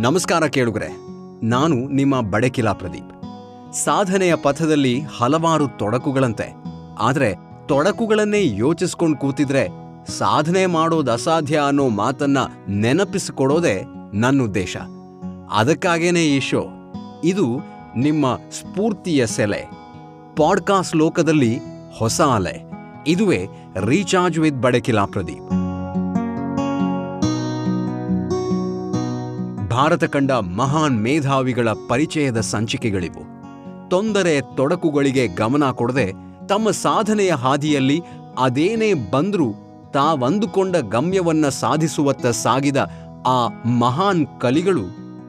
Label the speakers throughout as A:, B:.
A: ನಮಸ್ಕಾರ ಕೇಳುಗರೆ, ನಾನು ನಿಮ್ಮ ಬಡಕಿಲಾ ಪ್ರದೀಪ್. ಸಾಧನೆಯ ಪಥದಲ್ಲಿ ಹಲವಾರು ತೊಡಕುಗಳಂತೆ, ಆದರೆ ತೊಡಕುಗಳನ್ನೇ ಯೋಚಿಸ್ಕೊಂಡು ಕೂತಿದ್ರೆ ಸಾಧನೆ ಮಾಡೋದು ಅಸಾಧ್ಯ ಅನ್ನೋ ಮಾತನ್ನ ನೆನಪಿಸಿಕೊಡೋದೇ ನನ್ನ ಉದ್ದೇಶ ಅದಕ್ಕಾಗೇನೆ ಈ ಶೋ, ಇದು ನಿಮ್ಮ ಸ್ಫೂರ್ತಿಯ ಸೆಲೆ. ಪಾಡ್ಕಾಸ್ಟ್ ಲೋಕದಲ್ಲಿ ಹೊಸ ಅಲೆ, ಇದುವೇ ರೀಚಾರ್ಜ್ ವಿತ್ ಬಡೆಕಿಲಾ ಪ್ರದೀಪ್. ಭಾರತ ಕಂಡ ಮಹಾನ್ ಮೇಧಾವಿಗಳ ಪರಿಚಯದ ಸಂಚಿಕೆಗಳಿವು. ತೊಂದರೆ ತೊಡಕುಗಳಿಗೆ ಗಮನ ಕೊಡದೆ ತಮ್ಮ ಸಾಧನೆಯ ಹಾದಿಯಲ್ಲಿ ಅದೇನೇ ಬಂದರೂ ತಾವಂದುಕೊಂಡ ಗಮ್ಯವನ್ನ ಸಾಧಿಸುವತ್ತ ಸಾಗಿದ ಆ ಮಹಾನ್ ಕಲಿಗಳು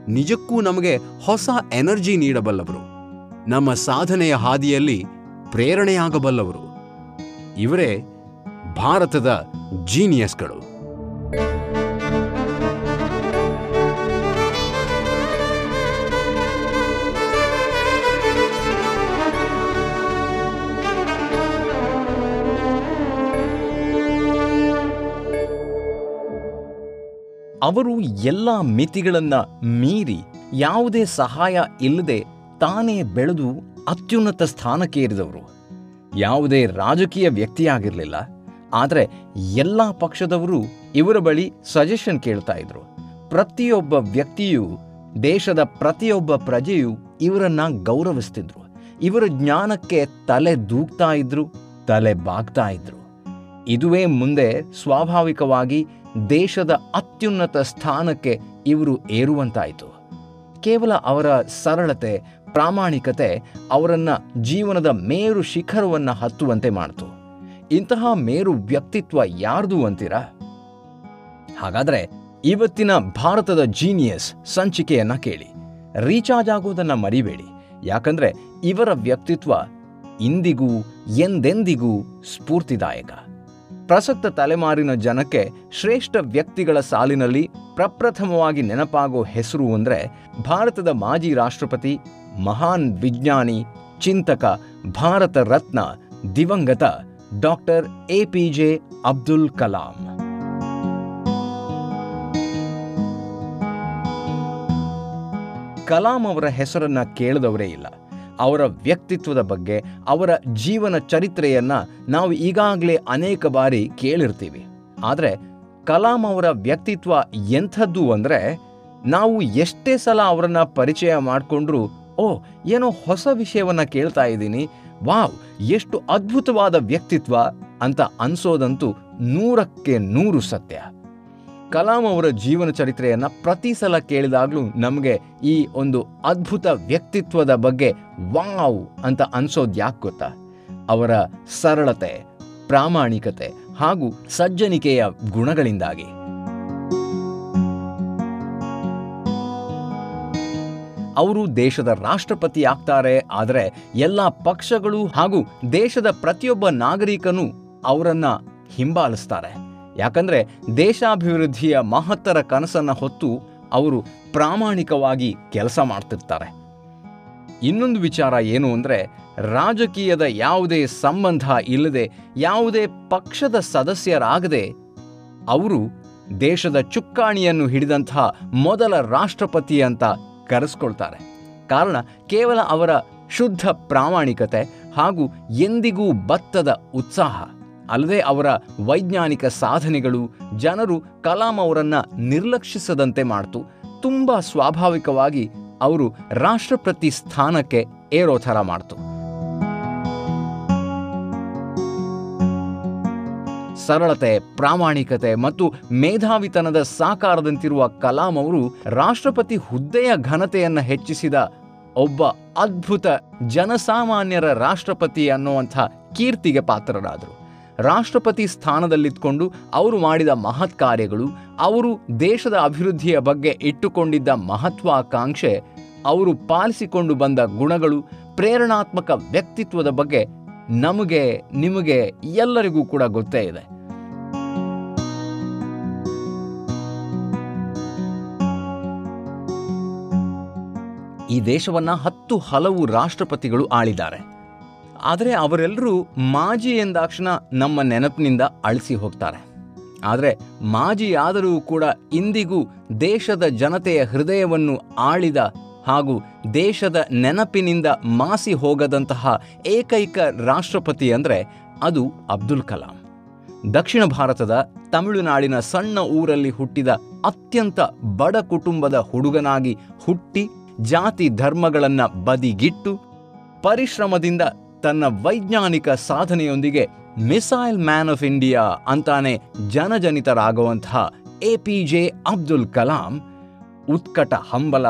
A: ನಿಜಕ್ಕೂ ನಮಗೆ ಹೊಸ ಎನರ್ಜಿ ನೀಡಬಲ್ಲವರು. ನಮ್ಮ ಸಾಧನೆಯ ಹಾದಿಯಲ್ಲಿ ಪ್ರೇರಣೆಯಾಗಬಲ್ಲವರು. ಇವರೇ ಭಾರತದ ಜೀನಿಯಸ್ಗಳು.
B: ಅವರು ಎಲ್ಲ ಮಿತಿಗಳನ್ನ ಮೀರಿ ಯಾವುದೇ ಸಹಾಯ ಇಲ್ಲದೆ ತಾನೇ ಬೆಳೆದು ಅತ್ಯುನ್ನತ ಸ್ಥಾನಕ್ಕೇರಿದವರು ಯಾವುದೇ ರಾಜಕೀಯ ವ್ಯಕ್ತಿಯಾಗಿರಲಿಲ್ಲ. ಆದರೆ ಎಲ್ಲ ಪಕ್ಷದವರು ಇವರ ಬಳಿ ಸಜೆಷನ್ ಕೇಳ್ತಾ ಇದ್ರು. ಪ್ರತಿಯೊಬ್ಬ ವ್ಯಕ್ತಿಯು, ದೇಶದ ಪ್ರತಿಯೊಬ್ಬ ಪ್ರಜೆಯು ಇವರನ್ನ ಗೌರವಿಸ್ತಿದ್ರು. ಇವರ ಜ್ಞಾನಕ್ಕೆ ತಲೆ ದೂಕ್ತಾ ಇದ್ರು, ತಲೆ ಬಾಗ್ತಾ ಇದ್ರು. ಇದುವೇ ಮುಂದೆ ಸ್ವಾಭಾವಿಕವಾಗಿ ದೇಶದ ಅತ್ಯುನ್ನತ ಸ್ಥಾನಕ್ಕೆ ಇವರು ಏರುವಂತಾಯಿತು. ಕೇವಲ ಅವರ ಸರಳತೆ, ಪ್ರಾಮಾಣಿಕತೆ ಅವರನ್ನು ಜೀವನದ ಮೇರು ಶಿಖರವನ್ನ ಹತ್ತುವಂತೆ ಮಾಡಿತು. ಇಂತಹ ಮೇರು ವ್ಯಕ್ತಿತ್ವ ಯಾರ್ದು ಅಂತೀರಾ? ಹಾಗಾದ್ರೆ ಇವತ್ತಿನ ಭಾರತದ ಜೀನಿಯಸ್ ಸಂಚಿಕೆಯನ್ನ ಕೇಳಿ. ರೀಚಾರ್ಜ್ ಆಗೋದನ್ನ ಮರಿಬೇಡಿ. ಯಾಕಂದ್ರೆ ಇವರ ವ್ಯಕ್ತಿತ್ವ ಇಂದಿಗೂ ಎಂದೆಂದಿಗೂ ಸ್ಫೂರ್ತಿದಾಯಕ. ಪ್ರಸಕ್ತ ತಲೆಮಾರಿನ ಜನಕ್ಕೆ ಶ್ರೇಷ್ಠ ವ್ಯಕ್ತಿಗಳ ಸಾಲಿನಲ್ಲಿ ಪ್ರಪ್ರಥಮವಾಗಿ ನೆನಪಾಗೋ ಹೆಸರು ಅಂದರೆ ಭಾರತದ ಮಾಜಿ ರಾಷ್ಟ್ರಪತಿ, ಮಹಾನ್ ವಿಜ್ಞಾನಿ, ಚಿಂತಕ, ಭಾರತ ರತ್ನ, ದಿವಂಗತ doctor A P J Abdul Kalam. Kalam ಅವರ ಹೆಸರನ್ನ ಕೇಳದವರೇ ಇಲ್ಲ. ಅವರ ವ್ಯಕ್ತಿತ್ವದ ಬಗ್ಗೆ, ಅವರ ಜೀವನ ಚರಿತ್ರೆಯನ್ನು ನಾವು ಈಗಾಗಲೇ ಅನೇಕ ಬಾರಿ ಕೇಳಿರ್ತೀವಿ. ಆದರೆ ಕಲಾಂ ಅವರ ವ್ಯಕ್ತಿತ್ವ ಎಂಥದ್ದು ಅಂದರೆ ನಾವು ಎಷ್ಟೇ ಸಲ ಅವರನ್ನು ಪರಿಚಯ ಮಾಡಿಕೊಂಡ್ರೂ, ಓ, ಏನೋ ಹೊಸ ವಿಷಯವನ್ನು ಕೇಳ್ತಾ ಇದ್ದೀನಿ, ವಾವ್, ಎಷ್ಟು ಅದ್ಭುತವಾದ ವ್ಯಕ್ತಿತ್ವ ಅಂತ ಅನ್ಸೋದಂತೂ ನೂರಕ್ಕೆ ನೂರು ಸತ್ಯ. ಕಲಾಂ ಅವರ ಜೀವನ ಚರಿತ್ರೆಯನ್ನು ಪ್ರತಿ ಸಲ ಕೇಳಿದಾಗಲೂ ನಮಗೆ ಈ ಒಂದು ಅದ್ಭುತ ವ್ಯಕ್ತಿತ್ವದ ಬಗ್ಗೆ ವಾವ್ ಅಂತ ಅನ್ಸೋದು ಯಾಕೆ ಗೊತ್ತಾ? ಅವರ ಸರಳತೆ, ಪ್ರಾಮಾಣಿಕತೆ ಹಾಗೂ ಸಜ್ಜನಿಕೆಯ ಗುಣಗಳಿಂದಾಗಿ. ಅವರು ದೇಶದ ರಾಷ್ಟ್ರಪತಿ ಆಗ್ತಾರೆ, ಆದರೆ ಎಲ್ಲ ಪಕ್ಷಗಳು ಹಾಗೂ ದೇಶದ ಪ್ರತಿಯೊಬ್ಬ ನಾಗರಿಕನೂ ಅವರನ್ನು ಹಿಂಬಾಲಿಸ್ತಾರೆ. ಯಾಕಂದ್ರೆ ದೇಶಾಭಿವೃದ್ಧಿಯ ಮಹತ್ತರ ಕನಸನ್ನ ಹೊತ್ತು ಅವರು ಪ್ರಾಮಾಣಿಕವಾಗಿ ಕೆಲಸ ಮಾಡ್ತಿರ್ತಾರೆ. ಇನ್ನೊಂದು ವಿಚಾರ ಏನು ಅಂದರೆ ರಾಜಕೀಯದ ಯಾವುದೇ ಸಂಬಂಧ ಇಲ್ಲದೆ ಯಾವುದೇ ಪಕ್ಷದ ಸದಸ್ಯರಾಗದೆ ಅವರು ದೇಶದ ಚುಕ್ಕಾಣಿಯನ್ನು ಹಿಡಿದಂತಹ ಮೊದಲ ರಾಷ್ಟ್ರಪತಿ ಅಂತ ಕರೆಸ್ಕೊಳ್ತಾರೆ. ಕಾರಣ ಕೇವಲ ಅವರ ಶುದ್ಧ ಪ್ರಾಮಾಣಿಕತೆ ಹಾಗೂ ಎಂದಿಗೂ ಬತ್ತದ ಉತ್ಸಾಹ. ಅಲ್ಲದೆ ಅವರ ವೈಜ್ಞಾನಿಕ ಸಾಧನೆಗಳು ಜನರು ಕಲಾಂ ಅವರನ್ನು ನಿರ್ಲಕ್ಷಿಸದಂತೆ ಮಾಡ್ತು. ತುಂಬ ಸ್ವಾಭಾವಿಕವಾಗಿ ಅವರು ರಾಷ್ಟ್ರಪತಿ ಸ್ಥಾನಕ್ಕೆ ಏರೋ ಥರ ಮಾಡ್ತು. ಸರಳತೆ, ಪ್ರಾಮಾಣಿಕತೆ ಮತ್ತು ಮೇಧಾವಿತನದ ಸಾಕಾರದಂತಿರುವ ಕಲಾಂ ಅವರು ರಾಷ್ಟ್ರಪತಿ ಹುದ್ದೆಯ ಘನತೆಯನ್ನು ಹೆಚ್ಚಿಸಿದ ಒಬ್ಬ ಅದ್ಭುತ ಜನಸಾಮಾನ್ಯರ ರಾಷ್ಟ್ರಪತಿ ಅನ್ನುವಂಥ ಕೀರ್ತಿಗೆ ಪಾತ್ರರಾದರು. ರಾಷ್ಟ್ರಪತಿ ಸ್ಥಾನದಲ್ಲಿದ್ಕೊಂಡು ಅವರು ಮಾಡಿದ ಮಹತ್ ಕಾರ್ಯಗಳು, ಅವರು ದೇಶದ ಅಭಿವೃದ್ಧಿಯ ಬಗ್ಗೆ ಇಟ್ಟುಕೊಂಡಿದ್ದ ಮಹತ್ವಾಕಾಂಕ್ಷೆ, ಅವರು ಪಾಲಿಸಿಕೊಂಡು ಬಂದ ಗುಣಗಳು, ಪ್ರೇರಣಾತ್ಮಕ ವ್ಯಕ್ತಿತ್ವದ ಬಗ್ಗೆ ನಮಗೆ, ನಿಮಗೆ ಎಲ್ಲರಿಗೂ ಕೂಡ ಗೊತ್ತೇ ಇದೆ. ಈ ದೇಶವನ್ನ ಹತ್ತು ಹಲವು ರಾಷ್ಟ್ರಪತಿಗಳು ಆಳಿದ್ದಾರೆ. ಆದರೆ ಅವರೆಲ್ಲರೂ ಮಾಜಿ ಎಂದಾಕ್ಷಣ ನಮ್ಮ ನೆನಪಿನಿಂದ ಅಳಿಸಿ ಹೋಗ್ತಾರೆ. ಆದರೆ ಮಾಜಿಯಾದರೂ ಕೂಡ ಇಂದಿಗೂ ದೇಶದ ಜನತೆಯ ಹೃದಯವನ್ನು ಆಳಿದ ಹಾಗೂ ದೇಶದ ನೆನಪಿನಿಂದ ಮಾಸಿ ಹೋಗದಂತಹ ಏಕೈಕ ರಾಷ್ಟ್ರಪತಿ ಅಂದರೆ ಅದು ಅಬ್ದುಲ್ ಕಲಾಂ. ದಕ್ಷಿಣ ಭಾರತದ ತಮಿಳುನಾಡಿನ ಸಣ್ಣ ಊರಲ್ಲಿ ಹುಟ್ಟಿದ ಅತ್ಯಂತ ಬಡ ಕುಟುಂಬದ ಹುಡುಗನಾಗಿ ಹುಟ್ಟಿ ಜಾತಿ ಧರ್ಮಗಳನ್ನು ಬದಿಗಿಟ್ಟು ಪರಿಶ್ರಮದಿಂದ ತನ್ನ ವೈಜ್ಞಾನಿಕ ಸಾಧನೆಯೊಂದಿಗೆ ಮಿಸೈಲ್ ಮ್ಯಾನ್ ಆಫ್ ಇಂಡಿಯಾ ಅಂತಾನೆ ಜನಜನಿತರಾಗುವಂತಹ A P J Abdul Kalam ಉತ್ಕಟ ಹಂಬಲ,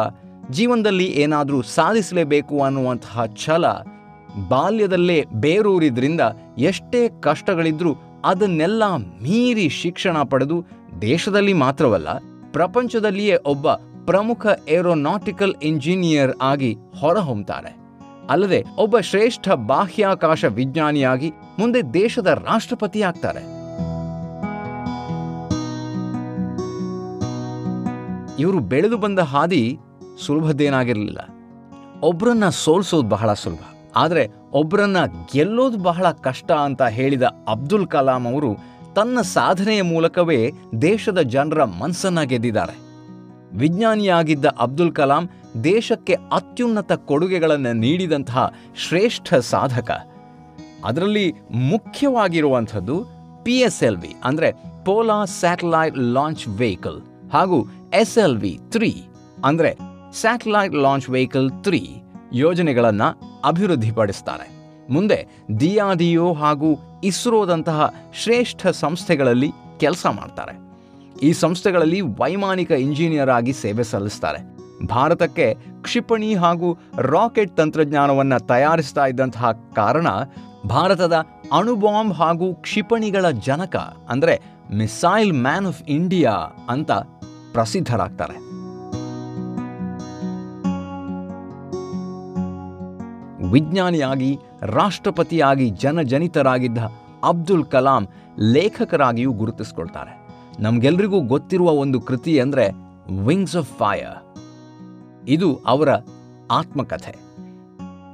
B: ಜೀವನದಲ್ಲಿ ಏನಾದರೂ ಸಾಧಿಸಲೇಬೇಕು ಅನ್ನುವಂತಹ ಛಲ ಬಾಲ್ಯದಲ್ಲೇ ಬೇರೂರಿದ್ರಿಂದ ಎಷ್ಟೇ ಕಷ್ಟಗಳಿದ್ರೂ ಅದನ್ನೆಲ್ಲ ಮೀರಿ ಶಿಕ್ಷಣ ಪಡೆದು ದೇಶದಲ್ಲಿ ಮಾತ್ರವಲ್ಲ, ಪ್ರಪಂಚದಲ್ಲಿಯೇ ಒಬ್ಬ ಪ್ರಮುಖ ಏರೋನಾಟಿಕಲ್ ಇಂಜಿನಿಯರ್ ಆಗಿ ಹೊರಹೊಮ್ತಾರೆ. ಅಲ್ಲದೆ ಒಬ್ಬ ಶ್ರೇಷ್ಠ ಬಾಹ್ಯಾಕಾಶ ವಿಜ್ಞಾನಿಯಾಗಿ ಮುಂದೆ ದೇಶದ ರಾಷ್ಟ್ರಪತಿ ಆಗ್ತಾರೆ ಇವರು ಬೆಳೆದು ಬಂದ ಹಾದಿ ಸುಲಭದ್ದೇನಾಗಿರಲಿಲ್ಲ. ಒಬ್ಬರನ್ನ ಸೋಲ್ಸೋದು ಬಹಳ ಸುಲಭ. ಆದರೆ ಒಬ್ಬರನ್ನ ಗೆಲ್ಲೋದು ಬಹಳ ಕಷ್ಟ ಅಂತ ಹೇಳಿದ ಅಬ್ದುಲ್ ಕಲಾಂ ಅವರು ತನ್ನ ಸಾಧನೆಯ ಮೂಲಕವೇ ದೇಶದ ಜನರ ಮನಸ್ಸನ್ನ ಗೆದ್ದಿದ್ದಾರೆ. ವಿಜ್ಞಾನಿಯಾಗಿದ್ದ ಅಬ್ದುಲ್ ಕಲಾಂ ದೇಶಕ್ಕೆ ಅತ್ಯುನ್ನತ ಕೊಡುಗೆಗಳನ್ನು ನೀಡಿದಂತಹ ಶ್ರೇಷ್ಠ ಸಾಧಕ. ಅದರಲ್ಲಿ ಮುಖ್ಯವಾಗಿರುವಂಥದ್ದು ಪಿ ಎಸ್ ಎಲ್ ವಿ ಅಂದರೆ ಪೋಲಾ ಸ್ಯಾಟಲೈಟ್ ಲಾಂಚ್ ವೆಹಿಕಲ್ ಹಾಗೂ ಎಸ್ ಎಲ್ ವಿ ತ್ರೀ ಅಂದರೆ ಸ್ಯಾಟಲೈಟ್ ಲಾಂಚ್ ವೆಹಿಕಲ್ ತ್ರೀ ಯೋಜನೆಗಳನ್ನು ಅಭಿವೃದ್ಧಿಪಡಿಸ್ತಾರೆ. ಮುಂದೆ ಡಿಆರ್ಡಿಒ ಹಾಗೂ ಇಸ್ರೋದಂತಹ ಶ್ರೇಷ್ಠ ಸಂಸ್ಥೆಗಳಲ್ಲಿ ಕೆಲಸ ಮಾಡ್ತಾರೆ. ಈ ಸಂಸ್ಥೆಗಳಲ್ಲಿ ವೈಮಾನಿಕ ಇಂಜಿನಿಯರ್ ಆಗಿ ಸೇವೆ ಸಲ್ಲಿಸ್ತಾರೆ. ಭಾರತಕ್ಕೆ ಕ್ಷಿಪಣಿ ಹಾಗೂ ರಾಕೆಟ್ ತಂತ್ರಜ್ಞಾನವನ್ನು ತಯಾರಿಸ್ತಾ ಇದ್ದಂತಹ ಕಾರಣ ಭಾರತದ ಅಣುಬಾಂಬ್ ಹಾಗೂ ಕ್ಷಿಪಣಿಗಳ ಜನಕ, ಅಂದರೆ ಮಿಸೈಲ್ ಮ್ಯಾನ್ ಆಫ್ ಇಂಡಿಯಾ ಅಂತ ಪ್ರಸಿದ್ಧರಾಗ್ತಾರೆ. ವಿಜ್ಞಾನಿಯಾಗಿ, ರಾಷ್ಟ್ರಪತಿಯಾಗಿ, ಜನಜನಿತರಾಗಿದ್ದ ಅಬ್ದುಲ್ ಕಲಾಂ ಲೇಖಕರಾಗಿಯೂ ಗುರುತಿಸ್ಕೊಳ್ತಾರೆ. ನಮಗೆಲ್ರಿಗೂ ಗೊತ್ತಿರುವ ಒಂದು ಕೃತಿ ಅಂದರೆ ವಿಂಗ್ಸ್ ಆಫ್ ಫೈರ್ ಇದು ಅವರ ಆತ್ಮಕಥೆ.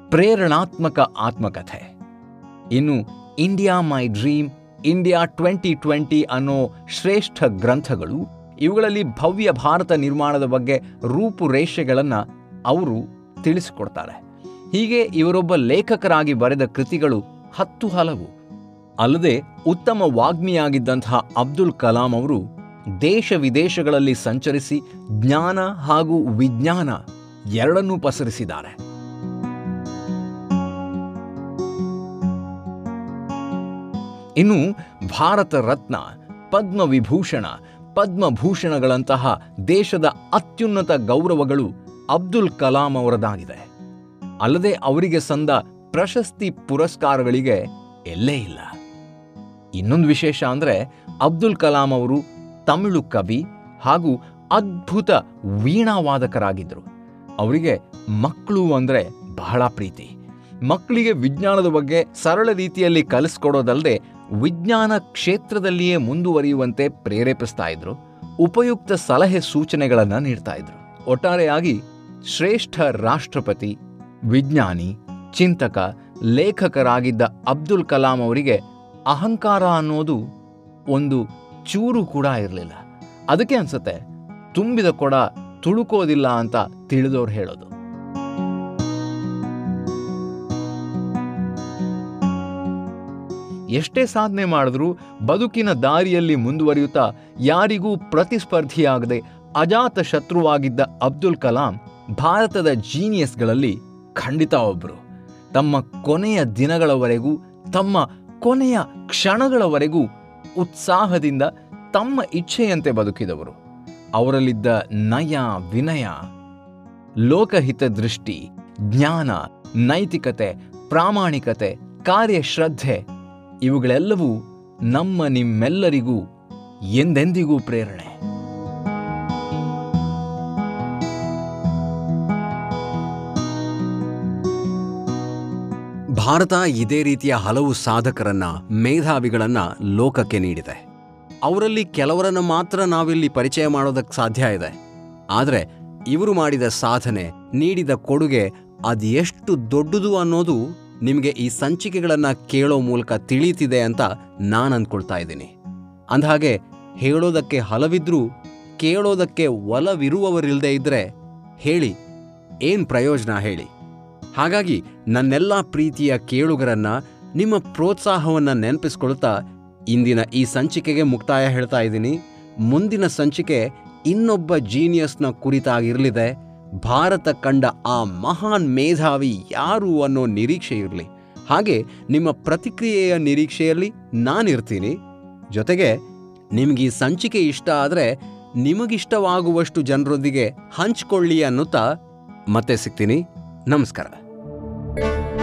B: ಪ್ರೇರಣಾತ್ಮಕ ಆತ್ಮಕಥೆ. ಇನ್ನು India my dream India twenty twenty ಅನ್ನೋ ಶ್ರೇಷ್ಠ ಗ್ರಂಥಗಳು ಇವುಗಳಲ್ಲಿ ಭವ್ಯ ಭಾರತ ನಿರ್ಮಾಣದ ಬಗ್ಗೆ ರೂಪುರೇಷೆಗಳನ್ನು ಅವರು ತಿಳಿಸಿಕೊಡ್ತಾರೆ. ಹೀಗೆ ಇವರೊಬ್ಬ ಲೇಖಕರಾಗಿ ಬರೆದ ಕೃತಿಗಳು ಹತ್ತು ಹಲವು. ಅಲ್ಲದೆ ಉತ್ತಮ ವಾಗ್ಮಿಯಾಗಿದ್ದಂತಹ ಅಬ್ದುಲ್ ಕಲಾಂ ಅವರು ದೇಶ ವಿದೇಶಗಳಲ್ಲಿ ಸಂಚರಿಸಿ ಜ್ಞಾನ ಹಾಗೂ ವಿಜ್ಞಾನ ಎರಡನ್ನೂ ಪಸರಿಸಿದ್ದಾರೆ. ಇನ್ನು ಭಾರತ ರತ್ನ, ಪದ್ಮವಿಭೂಷಣ, ಪದ್ಮಭೂಷಣಗಳಂತಹ ದೇಶದ ಅತ್ಯುನ್ನತ ಗೌರವಗಳು ಅಬ್ದುಲ್ ಕಲಾಂ ಅವರದಾಗಿದೆ. ಅಲ್ಲದೆ ಅವರಿಗೆ ಸಂದ ಪ್ರಶಸ್ತಿ ಪುರಸ್ಕಾರಗಳಿಗೆ ಎಲ್ಲೇ ಇಲ್ಲ. ಇನ್ನೊಂದು ವಿಶೇಷ ಅಂದರೆ ಅಬ್ದುಲ್ ಕಲಾಂ ಅವರು ತಮಿಳು ಕವಿ ಹಾಗೂ ಅದ್ಭುತ ವೀಣಾವಾದಕರಾಗಿದ್ದರು. ಅವರಿಗೆ ಮಕ್ಕಳು ಅಂದರೆ ಬಹಳ ಪ್ರೀತಿ. ಮಕ್ಕಳಿಗೆ ವಿಜ್ಞಾನದ ಬಗ್ಗೆ ಸರಳ ರೀತಿಯಲ್ಲಿ ಕಲಿಸ್ಕೊಡೋದಲ್ಲದೆ ವಿಜ್ಞಾನ ಕ್ಷೇತ್ರದಲ್ಲಿಯೇ ಮುಂದುವರಿಯುವಂತೆ ಪ್ರೇರೇಪಿಸ್ತಾ ಇದ್ರು. ಉಪಯುಕ್ತ ಸಲಹೆ ಸೂಚನೆಗಳನ್ನು ನೀಡ್ತಾ ಇದ್ರು. ಒಟ್ಟಾರೆಯಾಗಿ ಶ್ರೇಷ್ಠ ರಾಷ್ಟ್ರಪತಿ, ವಿಜ್ಞಾನಿ, ಚಿಂತಕ, ಲೇಖಕರಾಗಿದ್ದ ಅಬ್ದುಲ್ ಕಲಾಂ ಅವರಿಗೆ ಅಹಂಕಾರ ಅನ್ನೋದು ಒಂದು ಚೂರು ಕೂಡ ಇರಲಿಲ್ಲ. ಅದಕ್ಕೆ ಅನ್ಸುತ್ತೆ, ತುಂಬಿದ ಕೊಡ ತುಳುಕೋದಿಲ್ಲ ಅಂತ ತಿಳಿದವ್ರು ಹೇಳೋದು. ಎಷ್ಟೇ ಸಾಧನೆ ಮಾಡಿದ್ರೂ ಬದುಕಿನ ದಾರಿಯಲ್ಲಿ ಮುಂದುವರಿಯುತ್ತಾ ಯಾರಿಗೂ ಪ್ರತಿಸ್ಪರ್ಧಿಯಾಗದೆ ಅಜಾತ ಶತ್ರುವಾಗಿದ್ದ ಅಬ್ದುಲ್ ಕಲಾಂ ಭಾರತದ ಜೀನಿಯಸ್ಗಳಲ್ಲಿ ಖಂಡಿತ ಒಬ್ಬರು ತಮ್ಮ ಕೊನೆಯ ದಿನಗಳವರೆಗೂ, ತಮ್ಮ ಕೊನೆಯ ಕ್ಷಣಗಳವರೆಗೂ ಉತ್ಸಾಹದಿಂದ ತಮ್ಮ ಇಚ್ಛೆಯಂತೆ ಬದುಕಿದವರು. ಅವರಲ್ಲಿದ್ದ ನಯ, ವಿನಯ, ಲೋಕಹಿತ ದೃಷ್ಟಿ, ಜ್ಞಾನ, ನೈತಿಕತೆ, ಪ್ರಾಮಾಣಿಕತೆ, ಕಾರ್ಯಶ್ರದ್ಧೆ, ಇವುಗಳೆಲ್ಲವೂ ನಮ್ಮ ನಿಮ್ಮೆಲ್ಲರಿಗೂ ಎಂದೆಂದಿಗೂ ಪ್ರೇರಣೆ.
A: ಭಾರತ ಇದೇ ರೀತಿಯ ಹಲವು ಸಾಧಕರನ್ನ, ಮೇಧಾವಿಗಳನ್ನ ಲೋಕಕ್ಕೆ ನೀಡಿದೆ. ಅವರಲ್ಲಿ ಕೆಲವರನ್ನು ಮಾತ್ರ ನಾವಿಲ್ಲಿ ಪರಿಚಯ ಮಾಡೋದಕ್ಕೆ ಸಾಧ್ಯ ಇದೆ. ಆದರೆ, ಇವರು ಮಾಡಿದ ಸಾಧನೆ, ನೀಡಿದ ಕೊಡುಗೆ ಅದು ಎಷ್ಟು ದೊಡ್ಡದು ಅನ್ನೋದು ನಿಮಗೆ ಈ ಸಂಚಿಕೆಗಳನ್ನು ಕೇಳೋ ಮೂಲಕ ತಿಳಿಯುತ್ತಿದೆ ಅಂತ ನಾನು ಅಂದ್ಕೊಳ್ತಾ ಇದ್ದೀನಿ. ಅಂದಹಾಗೆ, ಹೇಳೋದಕ್ಕೆ ಹಲವಿದ್ರೂ, ಕೇಳೋದಕ್ಕೆ ಒಲವಿರುವವರಿಲ್ಲದೆ ಇದ್ರೆ ಹೇಳಿ, ಏನ್ ಪ್ರಯೋಜನ ಹೇಳಿ. ಹಾಗಾಗಿ ನನ್ನೆಲ್ಲ ಪ್ರೀತಿಯ ಕೇಳುಗರನ್ನ ನಿಮ್ಮ ಪ್ರೋತ್ಸಾಹವನ್ನ ನೆನಪಿಸ್ಕೊಳ್ತಾ ಇಂದಿನ ಈ ಸಂಚಿಕೆಗೆ ಮುಕ್ತಾಯ ಹೇಳ್ತಾ ಇದ್ದೀನಿ. ಮುಂದಿನ ಸಂಚಿಕೆ ಇನ್ನೊಬ್ಬ ಜೀನಿಯಸ್ನ ಕುರಿತಾಗಿರಲಿದೆ. ಭಾರತ ಕಂಡ ಆ ಮಹಾನ್ ಮೇಧಾವಿ ಯಾರು ಅನ್ನೋ ನಿರೀಕ್ಷೆ ಇರಲಿ. ಹಾಗೆ ನಿಮ್ಮ ಪ್ರತಿಕ್ರಿಯೆಯ ನಿರೀಕ್ಷೆಯಲ್ಲಿ ನಾನಿರ್ತೀನಿ. ಜೊತೆಗೆ ನಿಮಗೆ ಈ ಸಂಚಿಕೆ ಇಷ್ಟ ಆದರೆ ನಿಮಗಿಷ್ಟವಾಗುವಷ್ಟು ಜನರೊಂದಿಗೆ ಹಂಚ್ಕೊಳ್ಳಿ ಅನ್ನುತ್ತಾ ಮತ್ತೆ ಸಿಗ್ತೀನಿ. ನಮಸ್ಕಾರ. Thank you.